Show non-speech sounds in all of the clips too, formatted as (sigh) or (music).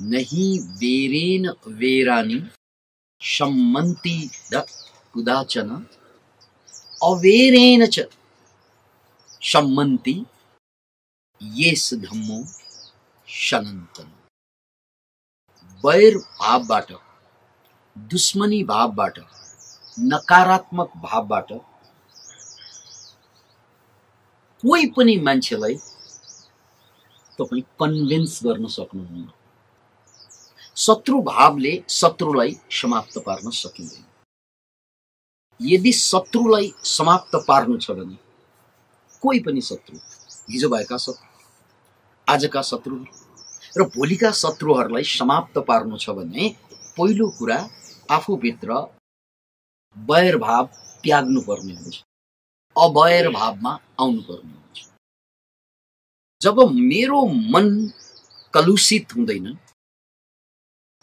नही वेरेन वेरानी सम्मन्ति द कुदाचन। अवेरेन च सम्मन्ति येस धम्मो सनातन वैर भावबाट दुश्मनी भाव भावबाट, नकारात्मक भावबाट कोही पनि मान्छेलाई तपाईँ कन्भिन्स गर्न सक्नुहुन्न। शत्रु भावले शत्रुलाई समाप्त पार्न सकिँदैन। यदि शत्रुलाई समाप्त पार्नु छ भने कोही पनि शत्रु हिजो भएका शत्रु आजका शत्रुहरू र भोलिका शत्रुहरूलाई समाप्त पार्नु छ भने पहिलो कुरा आफूभित्र वैर भाव त्याग्नु पर्ने हुन्छ। अवैर भावमा आउनु पर्ने हुन्छ। जब मेरो मन कलुषित हुँदैन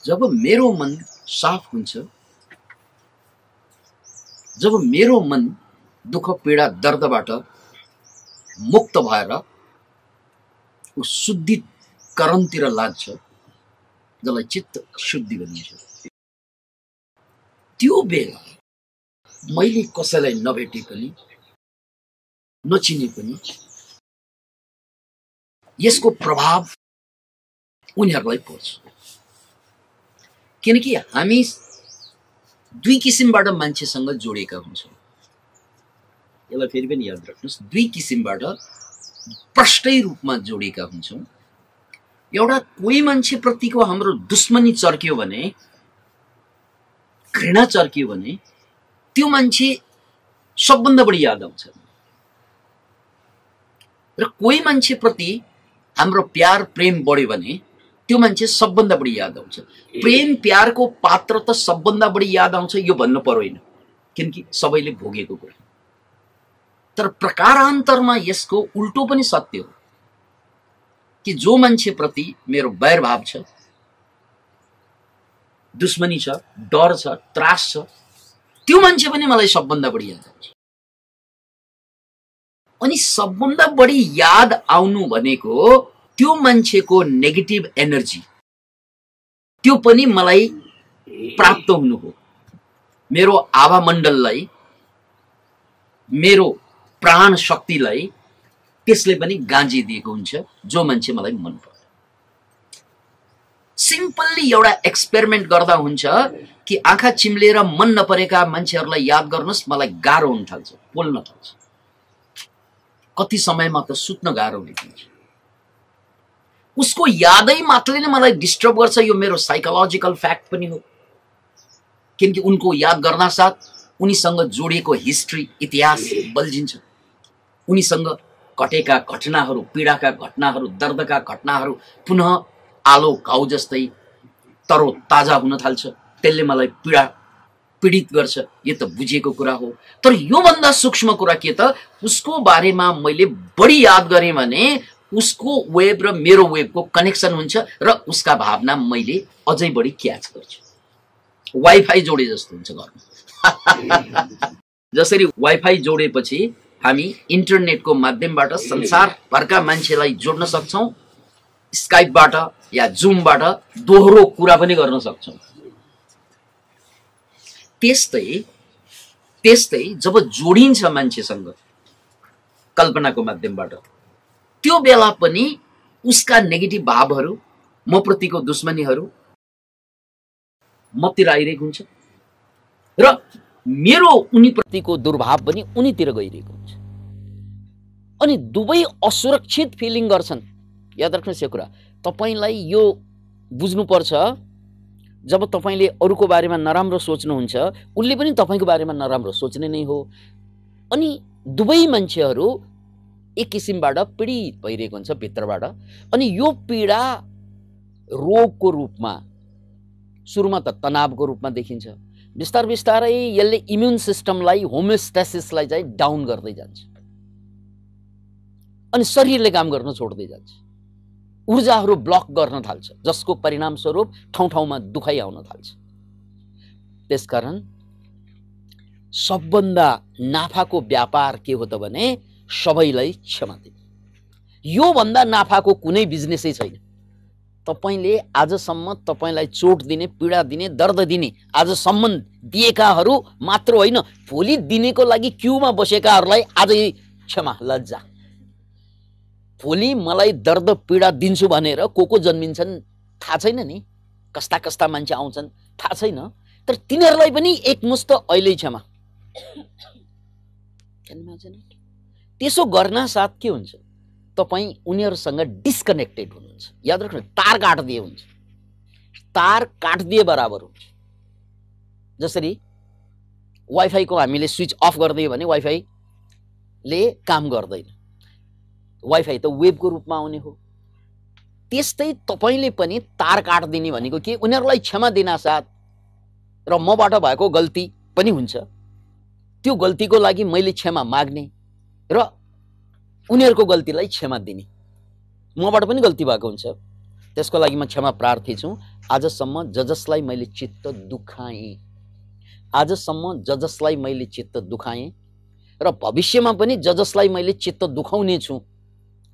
जब मेरो मन साफ हुन्छ जब मेरो मन दुःख पीडा दर्दबाट मुक्त भएर ऊ शुद्धिकरणतिर लाग्छ जसलाई चित्त शुद्धि भनिन्छ। त्यो बेला मैले कसैलाई नभेटे पनि नचिने पनि यसको प्रभाव उनीहरूलाई पर्छ। किनकि हामी दुई किसिमबाट मान्छेसँग जोडिएका हुन्छौँ। यसलाई फेरि पनि याद राख्नुहोस्। दुई किसिमबाट प्रष्टै रूपमा जोडिएका हुन्छौँ। एउटा कोही मान्छेप्रतिको हाम्रो दुश्मनी चर्कियो भने घृणा चर्कियो भने त्यो मान्छे सबभन्दा बढी याद आउँछ। र कोही मान्छेप्रति हाम्रो प्यार प्रेम बढ्यो भने त्यो मान्छे सबभन्दा बढी याद आउँछ। प्रेम प्यारको पात्र त सबभन्दा बढी याद आउँछ यो भन्नु पर्दैन किनकि सबैले भोगेको कुरा। तर प्रकारान्तरमा यसको उल्टो पनि सत्य हो। कि जो मान्छेप्रति मेरो वैरभाव छ दुश्मनी छ डर छ त्रास छ त्यो मान्छे पनि मलाई सबभन्दा बढी याद आउँछ। अनि सबभन्दा बढी याद आउनु भनेको त्यो मान्छेको नेगेटिभ एनर्जी त्यो पनि मलाई प्राप्त हुनु हो। मेरो आवामण्डललाई मेरो प्राण शक्तिलाई त्यसले पनि गाँजी दिएको हुन्छ जो मान्छे मलाई मन पर्छ। सिम्पल्ली एउटा एक्सपेरिमेन्ट गर्दा हुन्छ कि आँखा चिम्लेर मन नपरेका मान्छेहरूलाई याद गर्नुहोस् मलाई गाह्रो हुन थाल्छ बोल्न थाल्छ। कति समयमा त सुत्न गाह्रो हुने उसको यादै मात्रले नै मलाई डिस्टर्ब गर्छ यो मेरो साइकोलोजिकल फ्याक्ट पनि हो। किनकि उनको याद गर्न साथ उनीसँग जोडिएको हिस्ट्री इतिहास बल्झिन्छ। उनीसँग घटेका घटनाहरू पीडाका घटनाहरू दर्दका घटनाहरू पुनः आलो घाउ जस्तै तरो ताजा हुन थाल्छ। त्यसले मलाई पीडा पीडित गर्छ। यो त बुझिएको कुरा हो। तर योभन्दा सूक्ष्म कुरा के त उसको बारेमा मैले बढी याद गरेँ भने उसको वेब र मेरो वेबको कनेक्सन हुन्छ र उसका भावना मैले अझै बढी क्याच गर्छु। वाइफाई जोडे जस्तो हुन्छ घरमा। (laughs) जसरी वाइफाई जोडेपछि हामी इन्टरनेटको माध्यमबाट संसारभरका मान्छेलाई जोड्न सक्छौँ स्काइपबाट या जुमबाट दोहोरो कुरा पनि गर्न सक्छौँ। त्यस्तै त्यस्तै जब जोडिन्छ मान्छेसँग कल्पनाको माध्यमबाट त्यो बेला पनि उसका नेगेटिभ भावहरू म प्रतिको दुश्मनीहरू मतिर आइरहेको हुन्छ। र मेरो उनीप्रतिको दुर्भाव पनि उनीतिर गइरहेको हुन्छ। अनि दुवै असुरक्षित फिलिङ गर्छन्। याद राख्नुहोस् यो कुरा। तपाईँलाई यो बुझ्नुपर्छ जब तपाईँले अरूको बारेमा नराम्रो सोच्नुहुन्छ उसले पनि तपाईँको बारेमा नराम्रो सोच्ने नै हो। अनि दुवै मान्छेहरू एक किसिमबाट पीडित भइरहेको हुन्छ भित्रबाट। अनि यो पीडा रोगको रूपमा सुरुमा त तनावको रूपमा देखिन्छ। बिस्तार बिस्तारै यसले इम्युन सिस्टमलाई होमियोस्टेसिसलाई चाहिँ डाउन गर्दै जान्छ। अनि शरीरले काम गर्न छोड्दै जान्छ। ऊर्जाहरू ब्लक गर्न थाल्छ जसको परिणामस्वरूप ठाउँ ठाउँमा दुखाइ आउन थाल्छ। त्यसकारण सबभन्दा नाफाको व्यापार के हो त भने सबैलाई क्षमा दिने। योभन्दा नाफाको कुनै बिजनेसै छैन। तपाईँले आजसम्म तपाईँलाई चोट दिने पीडा दिने दर्द दिने आजसम्म दिएकाहरू मात्र होइन भोलि दिनेको लागि क्युमा बसेकाहरूलाई आजै क्षमा लज्जा। भोलि मलाई दर्द पीडा दिन्छु भनेर को को जन्मिन्छन् थाहा छैन नि? कस्ता कस्ता मान्छे आउँछन् थाहा छैन। तर तिनीहरूलाई पनि एकमुष्ट अहिले क्षमा। (coughs) त्यसो गर्न साथ के हुन्छ? तपाईँ उनीहरूसँग डिस्कनेक्टेड हुनुहुन्छ। याद राख्नु तार काटिदिए हुन्छ। तार काटिदिए बराबर हुन्छ। जसरी वाइफाईको हामीले स्विच अफ गरिदियो भने वाइफाईले काम गर्दैन। वाइफाई त वेबको रूपमा आउने हो। त्यस्तै तपाईँले पनि तार काटिदिने भनेको के? उनीहरूलाई क्षमा दिन साथ। र मबाट भएको गल्ती पनि हुन्छ। त्यो गल्तीको लागि मैले क्षमा माग्ने र उनीहरूको गल्तीलाई क्षमा दिने। मबाट पनि गल्ती भएको हुन्छ। त्यसको लागि म क्षमा प्रार्थी छु। आजसम्म ज जसलाई मैले चित्त दुखाएँ। आजसम्म ज जसलाई मैले चित्त दुखाएँ र भविष्यमा पनि ज जसलाई मैले चित्त दुखाउने छु।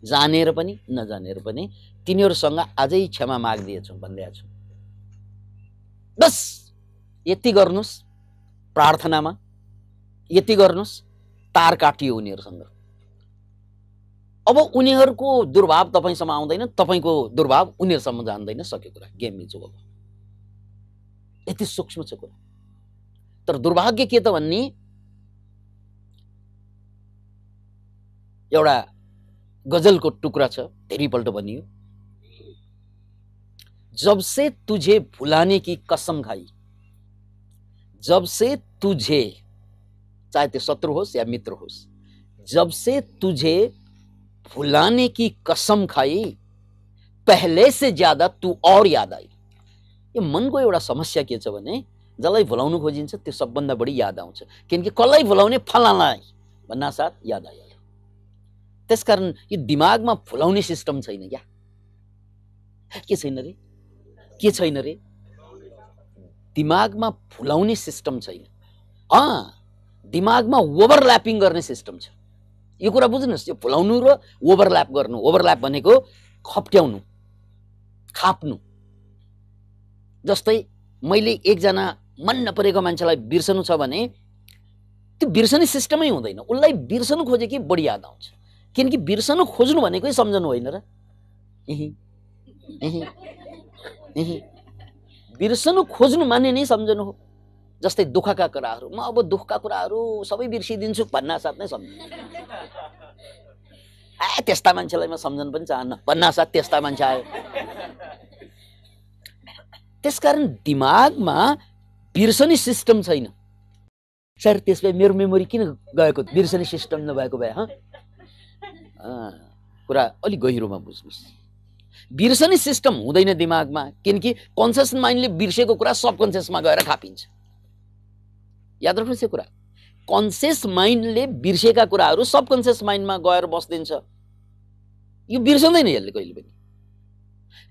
जानेर पनि नजानेर पनि तिनीहरूसँग अझै क्षमा मागिदिएछु भनिदिएको छु बस यति गर्नुहोस्। प्रार्थनामा यति गर्नुहोस् तार काटियो उनीहरूसँग। अब उनीहरूको दुर्भाव तपाईँसम्म आउँदैन तपाईँको दुर्भाव उनीहरूसम्म जान्दैन सक्यो कुरा गेम मिल्छु अब यति सूक्ष्म छ कुरा। तर दुर्भाग्य के त भन्ने? एउटा गजलको टुक्रा छ धेरैपल्ट भनियो। जब से तुझे भुलाने की कसम खाई जब से तुझे चाहे तो शत्रु होस् या मित्र होस्, जब से तुझे भुलाने की कसम खाई, पहले से ज़्यादा तू और याद आई। यो मनको एउटा समस्या के छ भने जसलाई भुलाउनु खोजिन्छ त्यो सबभन्दा बढी याद आउँछ किनकि कसलाई भुलाउने भन्ना साथ याद आइहाल्यो त्यसकारण यो दिमागमा फुलाउने सिस्टम छैन क्या? के छैन रे? के छैन रे? दिमागमा फुलाउने सिस्टम छैन। अँ दिमागमा ओभरल्यापिङ गर्ने सिस्टम छ। यो कुरा बुझ्नुहोस् यो फुलाउनु र ओभरल्याप गर्नु ओभरल्याप भनेको खप्ट्याउनु खाप्नु। जस्तै मैले एकजना मन नपरेको मान्छेलाई बिर्सनु छ भने त्यो बिर्सने सिस्टमै हुँदैन। उसलाई बिर्सनु खोजे कि बढी याद आउँछ। किनकि बिर्सनु खोज्नु भनेकै सम्झनु होइन र। बिर्सनु खोज्नु माने नै सम्झनु हो। जस्तै दुःखका कुराहरू। म अब दुःखका कुराहरू सबै बिर्सिदिन्छु भन्ना साथ नै सम्झनु ए त्यस्ता मान्छेलाई म सम्झनु पनि चाहन्न। भन्ना साथ त्यस्ता मान्छे आयो। त्यसकारण दिमागमा बिर्सने सिस्टम छैन। सर त्यसमा मेरो मेमोरी किन गएको? बिर्सने सिस्टम नभएको भए कुरा अलिक गहिरोमा बुझ्नुहोस्। बिर्सने सिस्टम हुँदैन दिमागमा किनकि कन्सियस माइन्डले बिर्सेको कुरा सबकन्सियसमा गएर खापिन्छ याद राख्नुहोस् यो कुरा। कन्सियस माइन्डले बिर्सेका कुराहरू सबकन्सियस माइन्डमा गएर बस्दिन्छ। यो बिर्सँदैन यसले कहिले पनि।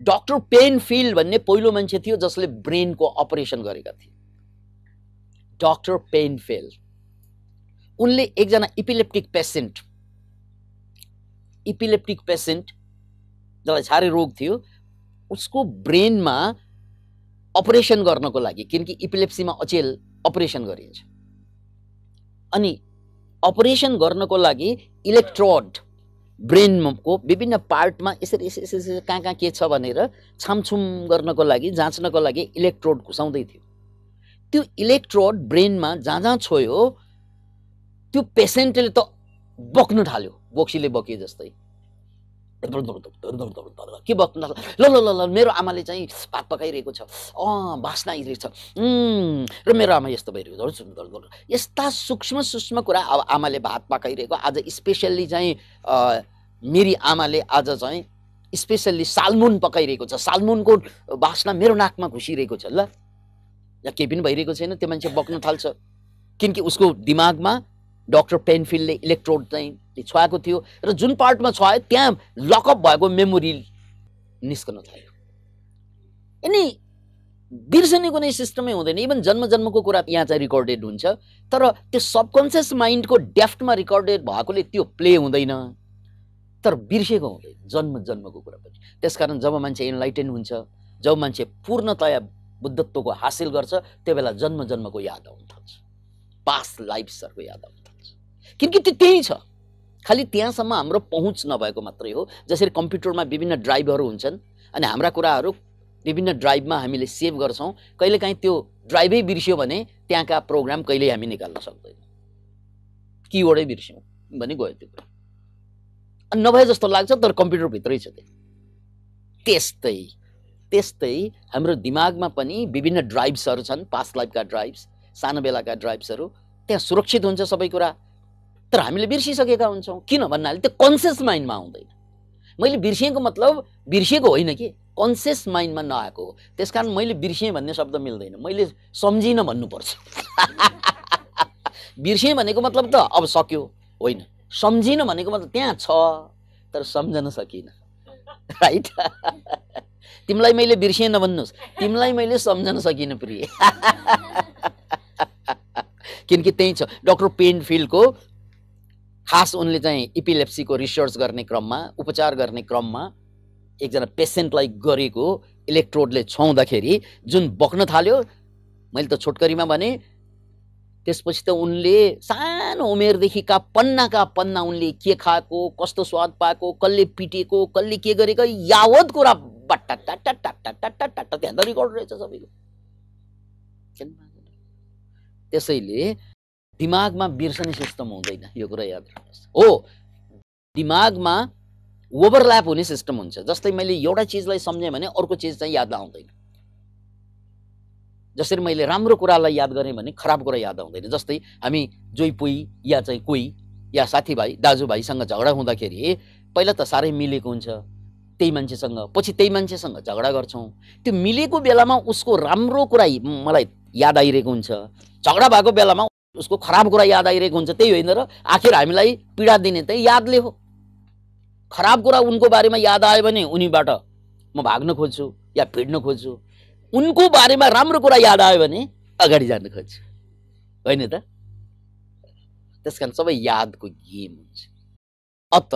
डक्टर पेन फिल्ड भन्ने पहिलो मान्छे थियो जसले ब्रेनको अपरेसन गरेका थिए। डक्टर पेन फेल्ड उनले एकजना इपिलेप्टिक पेसेन्ट इपिलेप्टिक पेसेन्ट जसलाई छारे रोग थियो उसको ब्रेनमा अपरेसन गर्नको लागि किनकि इपिलेप्सीमा अचेल। अपरेसन गरिन्छ। अनि अपरेसन गर्नको लागि इलेक्ट्रोड ब्रेनको विभिन्न पार्टमा यसरी यसरी यसरी कहाँ कहाँ के छ भनेर छामछुम गर्नको लागि जाँच्नको लागि इलेक्ट्रोड घुसाउँदै थियो। त्यो इलेक्ट्रोड ब्रेनमा जहाँ जहाँ छोयो त्यो पेसेन्टले त बक्नु थाल्यो बोक्सीले बके जस्तै। के बक्नु ल ल ल मेरो आमाले चाहिँ भात पकाइरहेको छ अँ बास्ना आइरहेको छ र मेरो आमा यस्तो भइरहेको छ यस्ता सूक्ष्म सूक्ष्म कुरा अब आमाले भात पकाइरहेको आज स्पेसल्ली चाहिँ मेरी आमाले आज चाहिँ स्पेसल्ली सालमुन पकाइरहेको छ सालमुनको बास्ना मेरो नाकमा घुसिरहेको छ ल या केही पनि भइरहेको छैन त्यो मान्छे बक्न थाल्छ किनकि उसको दिमागमा डक्टर पेनफिल्डले इलेक्ट्रोड चाहिँ छोएको थियो र जुन पार्टमा छोयो त्यहाँ लकअप भएको मेमोरी निस्कन थाल्यो। अनि बिर्सने कुनै सिस्टमै हुँदैन। इभन जन्म जन्मको कुरा यहाँ चाहिँ रिकर्डेड हुन्छ तर त्यो सबकन्सियस माइन्डको डेफ्टमा रिकर्डेड भएकोले त्यो प्ले हुँदैन। तर बिर्सेको हुँदैन जन्म जन्मको कुरा पनि। त्यसकारण जब मान्छे इन्लाइटेन हुन्छ जब मान्छे पूर्णतया बुद्धत्वको हासिल गर्छ त्यो बेला जन्म जन्मको याद आउन थाल्छ। पास्ट लाइफ्सहरूको याद आउन थाल्छ। किनकि त्यो त्यही छ। खालि त्यहाँसम्म हाम्रो पहुँच नभएको मात्रै हो। जसरी कम्प्युटरमा विभिन्न ड्राइभहरू हुन्छन् अनि हाम्रा कुराहरू विभिन्न ड्राइभमा हामीले सेभ गर्छौँ कहिलेकाहीँ त्यो ड्राइभै बिर्स्यो भने त्यहाँका प्रोग्राम कहिल्यै हामी निकाल्न सक्दैनौँ। किवर्डै बिर्स्यौँ भने गयो त्यो कुरा। अनि नभए जस्तो लाग्छ तर कम्प्युटरभित्रै छ त्यो। त्यस्तै त्यस्तै हाम्रो दिमागमा पनि विभिन्न ड्राइभ्सहरू छन् पास्ट लाइफका ड्राइभ्स सानो बेलाका ड्राइभ्सहरू। त्यहाँ सुरक्षित हुन्छ सबै कुरा। तर हामीले बिर्सिसकेका हुन्छौँ। किन भन्नाले त्यो कन्सियस माइन्डमा आउँदैन। मैले बिर्सिएको मतलब बिर्सिएको होइन कि? कन्सियस माइन्डमा नआएको हो। त्यस कारण मैले बिर्सेँ भन्ने शब्द मिल्दैन। मैले सम्झिनँ भन्नुपर्छ। (laughs) बिर्सेँ भनेको मतलब त अब सक्यो होइन। सम्झिनँ भनेको मतलब त्यहाँ छ तर सम्झन सकिनँ। राइट (laughs) तिमीलाई मैले बिर्सेँ नभन्नुहोस्। तिमीलाई मैले सम्झन सकिनँ प्रिय। (laughs) किनकि त्यही छ। डक्टर पेनफिल्डको खास उनले चाहिँ इपिलेप्सीको रिसर्च गर्ने क्रममा उपचार गर्ने क्रममा एकजना पेसेन्टलाई गरेको इलेक्ट्रोडले छाउँदाखेरि जुन बग्न थाल्यो मैले त छोटकरीमा भने त्यसपछि त उनले सानो उमेरदेखिका पन्नाका पन्ना उनले के खाएको कस्तो स्वाद पाएको कसले पिटेको कसले के गरेको यावत कुरा बट्टा टाटा टाटा टाटा टाटा त्यहाँ त रिकर्ड रहेछ सबैको। त्यसैले दिमागमा बिर्सने सिस्टम हुँदैन यो कुरा याद राख्नुहोस्। हो दिमागमा ओभरल्याप हुने सिस्टम हुन्छ जस्तै मैले एउटा चिजलाई सम्झेँ भने अर्को चिज चाहिँ याद आउँदैन। जसरी मैले राम्रो कुरालाई याद गरेँ भने खराब कुरा याद आउँदैन जस्तै हामी जोइ पुई या चाहिँ कोही या साथीभाइ दाजुभाइसँग झगडा हुँदाखेरि पहिला त साह्रै मिलेको हुन्छ त्यही मान्छेसँग पछि त्यही मान्छेसँग झगडा गर्छौँ। त्यो मिलेको बेलामा उसको राम्रो कुरा मलाई याद आइरहेको हुन्छ झगडा भएको बेलामा उसको खराब कुरा याद आइरहेको हुन्छ त्यही होइन र आखिर हामीलाई पीडा दिने त्यही यादले हो। खराब कुरा उनको बारेमा याद आयो भने उनीबाट म भाग्न खोज्छु या भिड्न खोज्छु। उनको बारेमा राम्रो कुरा याद आयो भने अगाडि जान खोज्छु। होइन त? त्यस कारण सबै यादको गेम हुन्छ। अत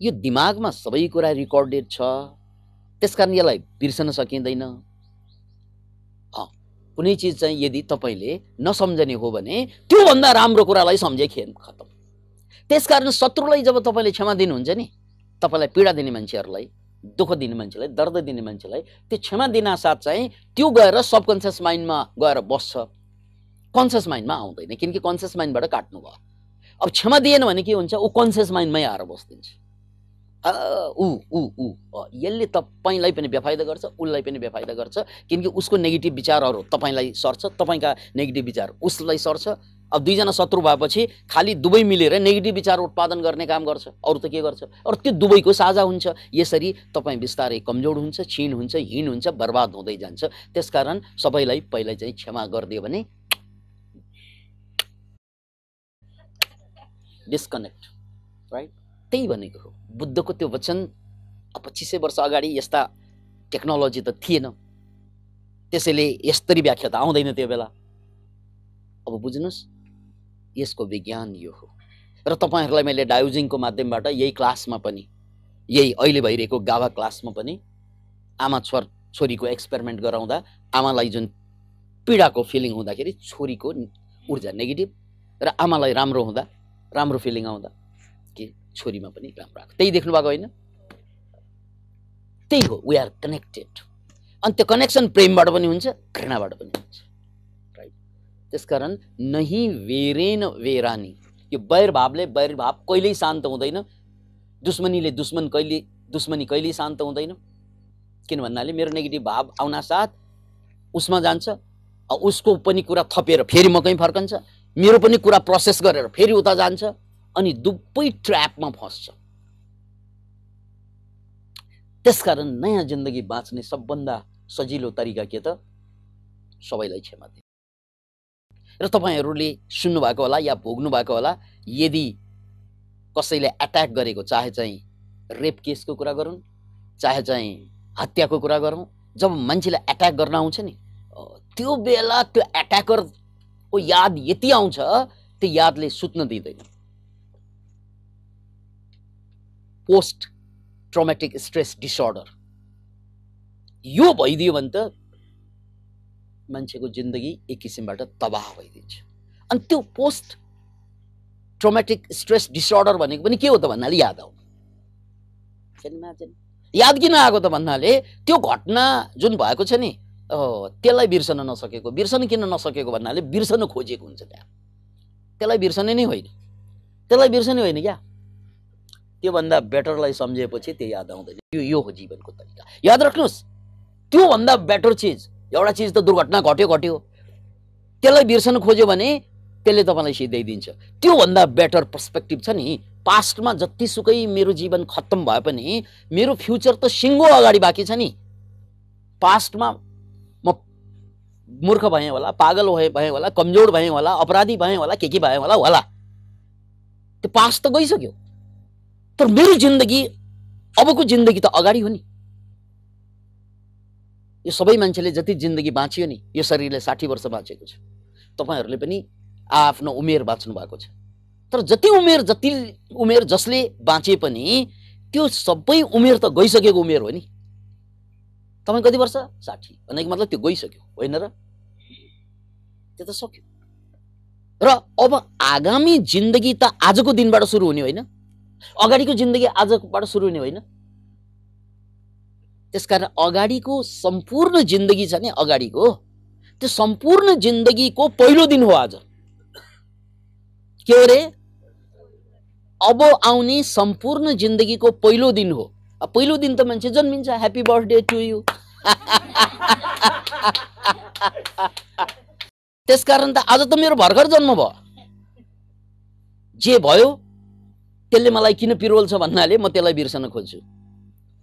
यो दिमागमा सबै कुरा रेकर्डेड छ। त्यस कारण यसलाई बिर्सन सकिँदैन। कुनै चिज चाहिँ यदि तपाईँले नसम्झने हो भने त्योभन्दा राम्रो कुरालाई सम्झे खेल खतम त्यसकारण शत्रुलाई जब तपाईँले क्षमा दिनुहुन्छ नि तपाईँलाई पीडा दिने मान्छेहरूलाई दुःख दिने मान्छेलाई दर्द दिने मान्छेलाई त्यो क्षमा दिन साथ चाहिँ त्यो गएर सबकन्सियस माइन्डमा गएर बस्छ। कन्सियस माइन्डमा आउँदैन किनकि कन्सियस माइन्डबाट काट्नु भयो अब क्षमा दिएन भने के हुन्छ? ऊ कन्सियस माइन्डमै आएर बस्दिन्छ। ऊ ऊ ऊ यसले तपाईँलाई पनि बेफाइदा गर्छ उसलाई पनि बेफाइदा गर्छ किनकि उसको नेगेटिभ विचारहरू तपाईँलाई सर्छ तपाईँका नेगेटिभ विचार उसलाई सर्छ। अब दुईजना शत्रु भएपछि खालि दुवै मिलेर नेगेटिभ विचार उत्पादन गर्ने काम गर्छ। अरू त के गर्छ? अरू त्यो दुवैको साझा हुन्छ। यसरी तपाईँ बिस्तारै कमजोर हुन्छ छिन हुन्छ हिँड हुन्छ बर्बाद हुँदै जान्छ। त्यसकारण सबैलाई पहिला चाहिँ क्षमा गरिदियो भने डिस्कनेक्ट राइट? त्यही भनेको हो। बुद्धको त्यो वचन पच्चिस सय वर्ष अगाडि यस्ता टेक्नोलोजी त थिएन। त्यसैले यस्तरी व्याख्या त आउँदैन त्यो बेला। अब बुझ्नुहोस् यसको विज्ञान यो हो। र तपाईँहरूलाई मैले डायोजिङको माध्यमबाट यही क्लासमा पनि यही अहिले भइरहेको गाभा क्लासमा पनि आमा छोर छोरीको एक्सपेरिमेन्ट गराउँदा आमालाई जुन पीडाको फिलिङ हुँदाखेरि छोरीको ऊर्जा नेगेटिभ र आमालाई राम्रो हुँदा राम्रो फिलिङ आउँदा के? छोरीमा पनि राम्रो आएको। त्यही देख्नु भएको होइन? त्यही हो वी आर कनेक्टेड अनि त्यो कनेक्सन प्रेमबाट पनि हुन्छ घृणाबाट पनि हुन्छ। त्यसकारण नही वेरेन वेरानी। यो वैरभावले वैरभाव कहिल्यै शान्त हुँदैन। दुश्मनीले दुश्मन कहिले दुश्मनी कहिल्यै शान्त हुँदैन। किन भन्नाले मेरो नेगेटिभ भाव आउन साथ उसमा जान्छ उसको पनि कुरा थपेर फेरि म कहीँ फर्कन्छ। मेरो पनि कुरा प्रोसेस गरेर फेरि उता जान्छ। अनि दुबै ट्र्यापमा फस्छ। त्यसकारण नयाँ जिन्दगी बाँच्ने सबभन्दा सजिलो तरिका के त? सबैलाई क्षमा दिनु। र तपाईँहरूले सुन्नुभएको होला या भोग्नु भएको होला यदि कसैले एट्याक गरेको चाहे चाहिँ रेप केसको कुरा गरौँ चाहे चाहिँ हत्याको कुरा गरौँ जब मान्छेलाई एट्याक गर्न आउँछ नि त्यो बेला त्यो एट्याकरको याद यति आउँछ त्यो यादले सुत्न दिँदैन। पोस्ट ट्रोमेटिक स्ट्रेस डिसअर्डर यो भइदियो भने त मान्छेको जिन्दगी एक किसिमबाट तबाह भइदिन्छ। अनि त्यो पोस्ट ट्रोमेटिक स्ट्रेस डिसअर्डर भनेको पनि के हो त भन्नाले याद आऊ याद किन आएको त भन्नाले त्यो घटना जुन भएको छ नि त्यसलाई बिर्सन नसकेको बिर्सन किन नसकेको भन्नाले बिर्सन खोजेको हुन्छ त्यहाँ। त्यसलाई बिर्सने नै होइन। त्यसलाई बिर्सने होइन क्या। त्योभन्दा बेटरलाई सम्झेपछि त्यो याद आउँदैन। यो यो हो जीवनको तरिका। याद राख्नुहोस् त्योभन्दा बेटर चिज एउटा चिज त दुर्घटना घट्यो घट्यो। त्यसलाई बिर्सन खोज्यो भने त्यसले तपाईँलाई सिधाइदिन्छ त्योभन्दा बेटर पर्सपेक्टिभ छ नि पास्टमा जतिसुकै मेरो जीवन खत्तम भए पनि मेरो फ्युचर त सिङ्गो अगाडि बाँकी छ नि। पास्टमा म मूर्ख भएँ होला पागल भए होला कमजोर भएँ होला अपराधी भएँ होला के के भएँ होला होला। त्यो पास्ट त गइसक्यो। तर मेरो जिन्दगी अबको जिन्दगी त अगाडि हो नि। यो सबै मान्छेले जति जिन्दगी बाँचियो नि यो शरीरले साठी वर्ष बाँचेको छ। तपाईँहरूले पनि आफ्नो उमेर बाँच्नु भएको छ। तर जति उमेर जति उमेर जसले बाँचे पनि त्यो सबै उमेर त गइसकेको उमेर हो नि। तपाईँ कति वर्ष? साठी। भनेको मतलब त्यो गइसक्यो होइन र? त्यो त सक्यो। र अब आगामी जिन्दगी त आजको दिनबाट सुरु हुने होइन। अगाडिको जिन्दगी आजबाट सुरु हुने होइन। त्यसकारण अगाडिको सम्पूर्ण जिन्दगी छ नि अगाडिको। त्यो सम्पूर्ण जिन्दगीको पहिलो दिन हो आज। के हो रे? अब आउने सम्पूर्ण जिन्दगीको पहिलो दिन हो। पहिलो दिन त मान्छे जन्मिन्छ। ह्याप्पी बर्थडे टु यु त्यसकारण त आज त मेरो भर्खर जन्म भयो। जे भयो त्यसले मलाई किन पिरोल छ भन्नाले म त्यसलाई बिर्सन खोज्छु।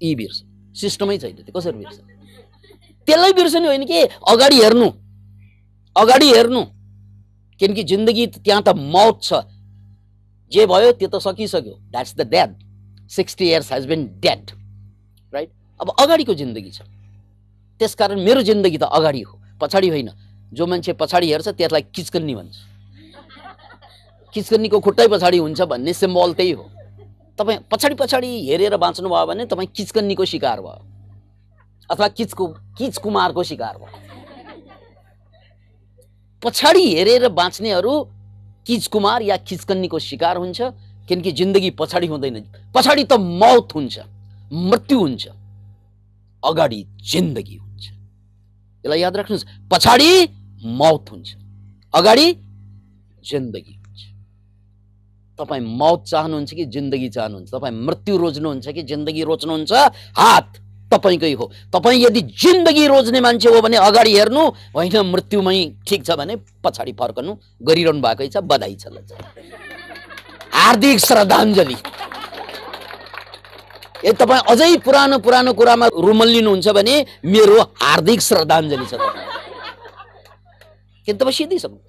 यी बिर्स सिस्टमै छैन त्यो। कसरी बिर्स त्यसलाई बिर्सने होइन कि? अगाडि हेर्नु। अगाडि हेर्नु। किनकि जिन्दगी त्यहाँ त मौत छ। जे भयो त्यो त सकिसक्यो। That's the dead sixty years has been dead right अब अगाडिको जिन्दगी छ। त्यसकारण मेरो जिन्दगी त अगाडि हो। पछाडि होइन। जो मान्छे पछाडि हेर्छ त्यसलाई किचकन्नी भन्छ। किचकन्नीको खुट्टै पछाडि हुन्छ भन्ने सिम्बल त्यही हो। तपाईँ पछाडि पछाडि हेरेर बाँच्नु भयो भने तपाईँ किचकन्नीको शिकार भयो। अथवा किचको किच कुमारको शिकार भयो। पछाडि हेरेर बाँच्नेहरू किच कुमार या किचकन्नीको शिकार हुन्छ किनकि जिन्दगी पछाडि हुँदैन। पछाडि त मौत हुन्छ मृत्यु हुन्छ अगाडि जिन्दगी हुन्छ। यसलाई याद राख्नुहोस् पछाडि मौत हुन्छ अगाडि जिन्दगी तपाईँ मौत चाहनुहुन्छ कि जिन्दगी चाहनुहुन्छ? तपाईँ मृत्यु रोज्नुहुन्छ कि जिन्दगी रोज्नुहुन्छ हात तपाईँकै हो। तपाईँ यदि जिन्दगी रोज्ने मान्छे हो भने अगाडि हेर्नु होइन मृत्युमै ठिक छ भने पछाडि फर्कनु। गरिरहनु भएकै छ बधाई छ हार्दिक श्रद्धाञ्जली। ए तपाईँ अझै पुरानो पुरानो कुरामा रुमल्लिनुहुन्छ भने मेरो हार्दिक श्रद्धाञ्जली छ। किन तपाईँ सिधिसक्नु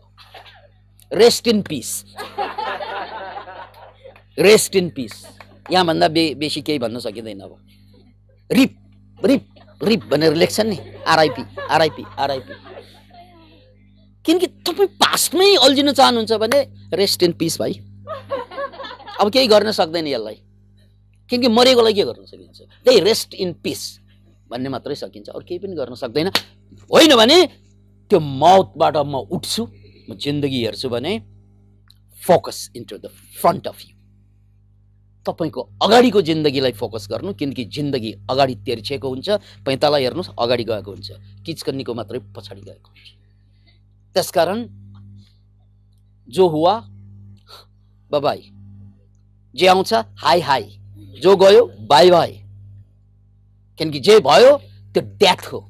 rest in peace rest in peace यहाँभन्दा बे बेसी केही भन्न सकिँदैन अब रिप रिप रिप भनेर लेख्छन् नि आरआइपी आरआइपी आरआइपी किनकि तपाईँ पास्टमै अल्झिन चाहनुहुन्छ भने रेस्ट इन पिस भाइ अब केही गर्न सक्दैन यसलाई किनकि मरेकोलाई के गर्न सकिन्छ त्यही रेस्ट इन पिस भन्ने मात्रै सकिन्छ अरू केही पनि गर्न सक्दैन होइन भने त्यो मौतबाट म उठ्छु म जिन्दगी हेर्छु भने focus into the front of you तपाईँको अगाडिको जिन्दगीलाई फोकस गर्नु, किनकि जिन्दगी अगाडि तेर्छिएको हुन्छ, पैँताला हेर्नुहोस्, अगाडि गएको हुन्छ। किचकन्नीको मात्रै पछाडि गएको हुन्छ। त्यसकारण जो हुवा बाई जे आउँछ, हाई हाई। जो गयो, बाई बाई। किनकि जे भयो, त्यो डेथ हो।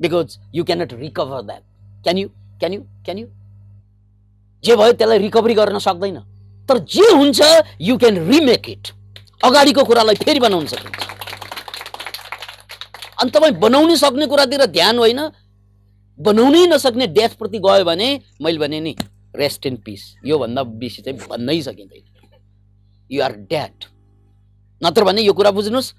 Because you cannot recover that can you can you can you जे भयो, त्यसलाई रिकभरी गर्न सक्दैन। तर जे हुन्छ यु क्यान रिमेक इट अगाडिको कुरालाई फेरि बनाउन सकिन्छ। अनि तपाईँ बनाउनै सक्ने कुरातिर ध्यान होइन बनाउनै नसक्ने डेथप्रति गयो भने मैले भने नि रेस्ट इन पिस योभन्दा बेसी चाहिँ भन्नै सकिँदैन। युआर ड्याड नत्र भने यो कुरा बुझ्नुहोस्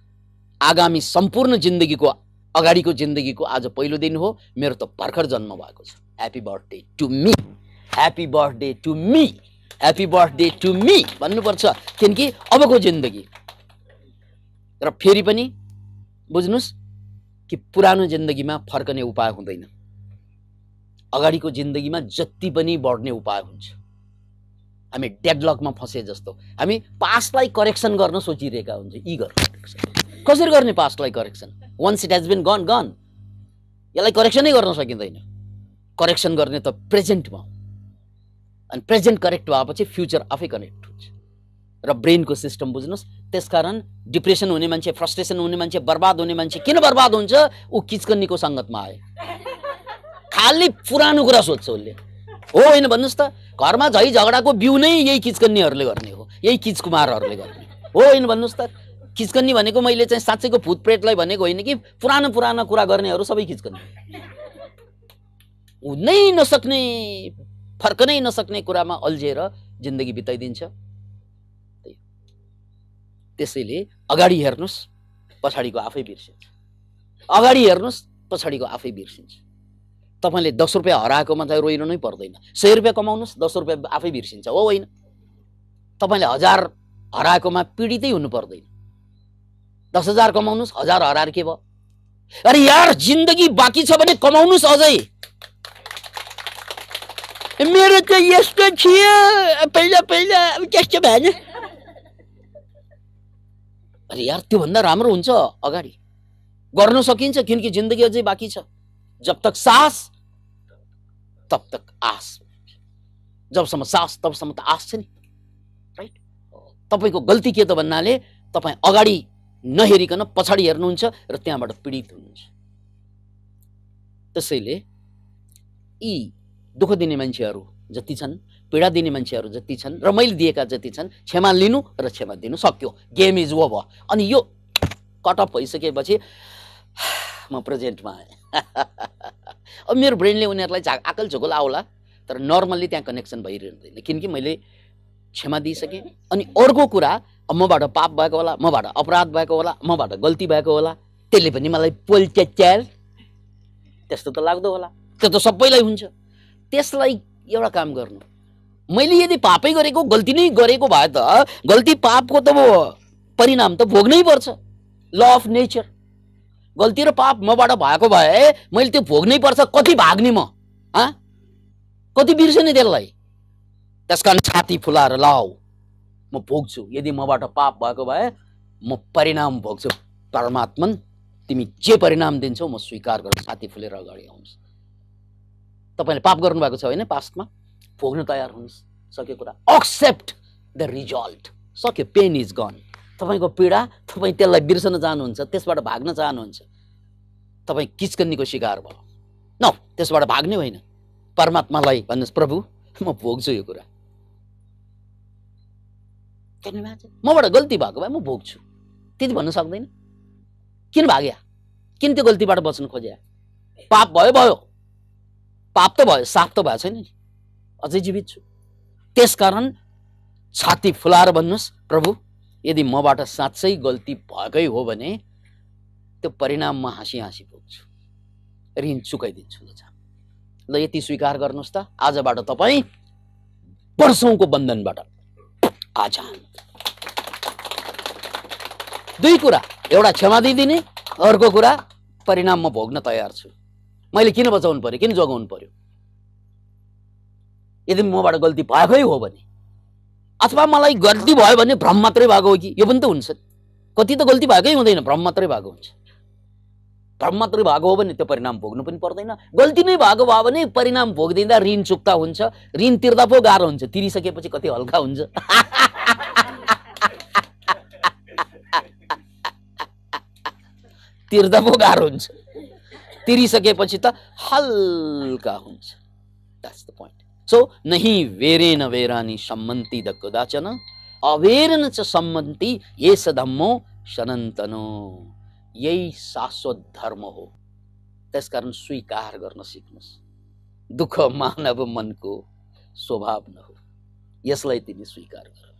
आगामी सम्पूर्ण जिन्दगीको अगाडिको जिन्दगीको आज पहिलो दिन हो मेरो त भर्खर जन्म भएको छ। Happy birthday to me happy birthday to me happy birthday to me भन्नुपर्छ। किनकि अबको जिन्दगी। र फेरि पनि बुझ्नुहोस् कि पुरानो जिन्दगीमा फर्कने उपाय हुँदैन। अगाडिको जिन्दगीमा जति पनि बढ्ने उपाय हुन्छ। हामी डेडलकमा फसे जस्तो। हामी पास्टलाई करेक्सन गर्न सोचिरहेका हुन्छ। यी गर्न कसरी गर्ने पास्टलाई correction once it has been gone gone यसलाई करेक्सनै गर्न सकिँदैन। करेक्सन गर्ने त प्रेजेन्टमा हो अनि प्रेजेन्ट करेक्ट भएपछि फ्युचर आफै कनेक्ट हुन्छ। र ब्रेनको सिस्टम बुझ्नुहोस् त्यसकारण डिप्रेसन हुने मान्छे फ्रस्ट्रेसन हुने मान्छे बर्बाद हुने मान्छे किन बर्बाद हुन्छ? ऊ किचकन्नीको सङ्गतमा आयो। खालि पुरानो कुरा सोध्छ उसले। हो होइन भन्नुहोस् त घरमा झै झगडाको बिउ नै यही किचकन्नीहरूले गर्ने हो यही किचकुमारहरूले गर्ने। हो होइन भन्नुहोस् त किचकन्नी भनेको मैले चाहिँ साँच्चैको भूतप्रेतलाई भनेको होइन कि पुरानो पुरानो कुरा गर्नेहरू सबै किचकन्नी। हुनै नसक्ने फर्कनै नसक्ने कुरामा अल्झिएर जिन्दगी बिताइदिन्छ। त्यसैले अगाडि हेर्नुहोस् पछाडिको आफै बिर्सिन्छ। अगाडि हेर्नुहोस् पछाडिको आफै बिर्सिन्छ। तपाईँले दस रुपियाँ हराएकोमा चाहिँ रोइनु नै पर्दैन। सय रुपियाँ कमाउनुहोस् दस रुपियाँ आफै बिर्सिन्छ हो होइन? तपाईँले हजार हराएकोमा पीडितै हुनु पर्दैन। दस हजार कमाउनुहोस् हजार हराएर के भयो? अरे यार जिन्दगी बाँकी छ भने कमाउनुहोस् अझै। मेरो त यस्तो थियो पहिला पहिला अब त्यस्तो भएन अरे यार त्योभन्दा राम्रो हुन्छ अगाडि गर्न सकिन्छ किनकि जिन्दगी अझै बाँकी छ जब तक सास तब तक आस जबसम्म सास तबसम्म त आस छ नि राइट तपाईँको गल्ती के त भन्नाले तपाईँ अगाडि नहेरिकन पछाडि हेर्नुहुन्छ र त्यहाँबाट पीडित हुनुहुन्छ त्यसैले यी दुःख दिने मान्छेहरू जति छन् पीडा दिने मान्छेहरू जति छन् र मैले दिएका जति छन् क्षमा लिनु र क्षमा दिनु सक्यो। गेम इज ओभर अनि यो कटअप भइसकेपछि (sighs) म प्रेजेन्टमा आएँ। (laughs) अब मेरो ब्रेनले उनीहरूलाई झा आकल झोकल आउला तर नर्मल्ली त्यहाँ कनेक्सन भइरहँदैन। किनकि मैले क्षमा दिइसकेँ। अनि अर्को कुरा मबाट पाप भएको होला मबाट अपराध भएको होला मबाट गल्ती भएको होला त्यसले पनि मलाई पोल्च्याच्याल त्यस्तो त लाग्दो होला। त्यो त सबैलाई हुन्छ। त्यसलाई एउटा काम गर्नु। मैले यदि पापै गरेको गल्ती नै गरेको भए त गल्ती पापको त परिणाम त भोग्नै पर्छ। ल अफ नेचर गल्ती र पाप मबाट भएको भए मैले त्यो भोग्नै पर्छ कति भाग्ने म? कति बिर्सेँ त्यसलाई? त्यस कारण छाती फुलाएर लाऊ म भोग्छु। यदि मबाट पाप भएको भए म परिणाम भोग्छु। परमात्मन तिमी जे परिणाम दिन्छौ म स्वीकार गर्छु। छाती फुलेर अगाडि आउनुहोस् तपाईँले पाप गर्नुभएको छ होइन? पास्टमा भोग्न तयार हुनुहोस् सक्यो कुरा। एक्सेप्ट द रिजल्ट सक्यो पेन इज गन तपाईँको पीडा तपाईँ त्यसलाई बिर्सन चाहनुहुन्छ त्यसबाट भाग्न चाहनुहुन्छ। तपाईँ किचकन्नीको शिकार भयो। न त्यसबाट भाग्ने होइन। परमात्मालाई भन्नुहोस् प्रभु म भोग्छु यो कुरा। मबाट गल्ती भएको भए म भोग्छु। त्यति भन्नु सक्दैन। किन भाग्या? किन त्यो गल्तीबाट बच्नु खोज्या? पाप भयो भयो। पाप त भयो साप त भएको छैन नि। अझै जीवित छु। त्यसकारण छाती फुलाएर भन्नुहोस् प्रभु। यदि मबाट साँच्चै गल्ती भएकै हो भने त्यो परिणाम म हाँसी हाँसी पुग्छु ऋण चुकाइदिन्छु ल ल यति स्वीकार गर्नुहोस् त। आजबाट तपाईँ वर्षौँको बन्धनबाट आज दुई कुरा। एउटा क्षमा दिइदिने अर्को कुरा परिणाम म भोग्न तयार छु। मैले किन बचाउनु पर्यो? किन जोगाउनु पर्यो? यदि मबाट गल्ती भएकै हो भने अथवा मलाई गल्ती भयो भने भ्रम मात्रै भएको हो कि? यो पनि त हुन्छ कति त गल्ती भएकै हुँदैन भ्रम मात्रै भएको हुन्छ। भ्रम मात्रै भएको हो भने त्यो परिणाम भोग्नु पनि पर्दैन। गल्ती नै भएको भयो भने परिणाम भोगिदिँदा ऋण चुक्ता हुन्छ। ऋण तिर्दा पो गाह्रो हुन्छ। तिरिसकेपछि कति हल्का हुन्छ। (laughs) तिर्दा पो गाह्रो हुन्छ। तिरिसकेपछि त हल्का हुन्छ द्याट्स द पोइन्ट सो नही वेरेन वेरानी सम्मन्ती द कदाचन अवेरन च सम्मन्ती ये धम्मो सनन्तनो यही शाश्वत धर्म हो त्यसकारण स्वीकार गर्न सिक्नुहोस् दुःख मानव मनको स्वभाव न हो यसलाई तिमी स्वीकार गर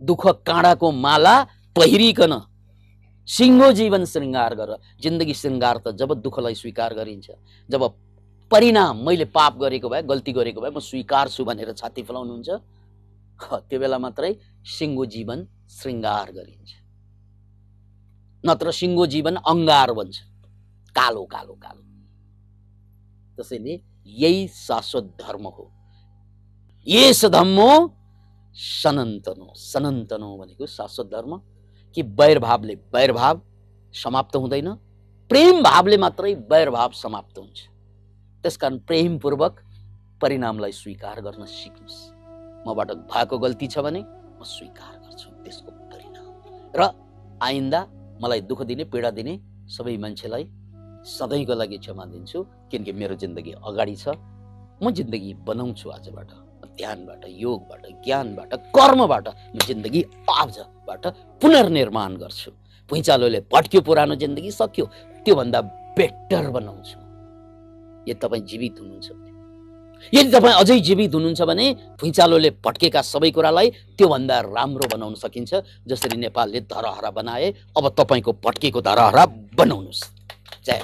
दुःख काँडाको माला पहिरिकन सिङ्गो जीवन श्रृङ्गार गर। जिन्दगी श्रृङ्गार त जब दुःखलाई स्वीकार गरिन्छ जब परिणाम मैले पाप गरेको भए गल्ती गरेको भए म स्वीकार छु भनेर छाती फुलाउनुहुन्छ त्यो बेला मात्रै सिङ्गो जीवन श्रृङ्गार गरिन्छ। नत्र सिङ्गो जीवन अङ्गार बन्छ। कालो कालो कालो। त्यसैले यही शाश्वत धर्म हो। यस धम्मो सनातनो सनातनो भनेको शाश्वत धर्म। कि वैरभावले वैरभाव समाप्त हुँदैन। प्रेम भावले मात्रै वैरभाव समाप्त हुन्छ। त्यसकारण प्रेमपूर्वक परिणामलाई स्वीकार गर्न सिक्नुहोस्। मबाट भएको गल्ती छ भने म स्वीकार गर्छु त्यसको परिणाम। र आइन्दा मलाई दुःख दिने पीडा दिने सबै मान्छेलाई सधैँको लागि क्षमा दिन्छु किनकि मेरो जिन्दगी अगाडि छ। म जिन्दगी बनाउँछु आजबाट ध्यानबाट योगबाट ज्ञानबाट कर्मबाट। म जिन्दगी आजबाट पुनर्निर्माण गर्छु। भुइँचालोले भट्क्यो पुरानो जिन्दगी सक्यो। त्योभन्दा बेटर बनाउँछु। यदि तपाईँ जीवित हुनुहुन्छ भने। यदि तपाईँ अझै जीवित हुनुहुन्छ भने भुइँचालोले भट्केका सबै कुरालाई त्योभन्दा राम्रो बनाउन सकिन्छ जसरी नेपालले धरहरा बनाए। अब तपाईँको भट्केको धरहरा बनाउनुहोस्। जय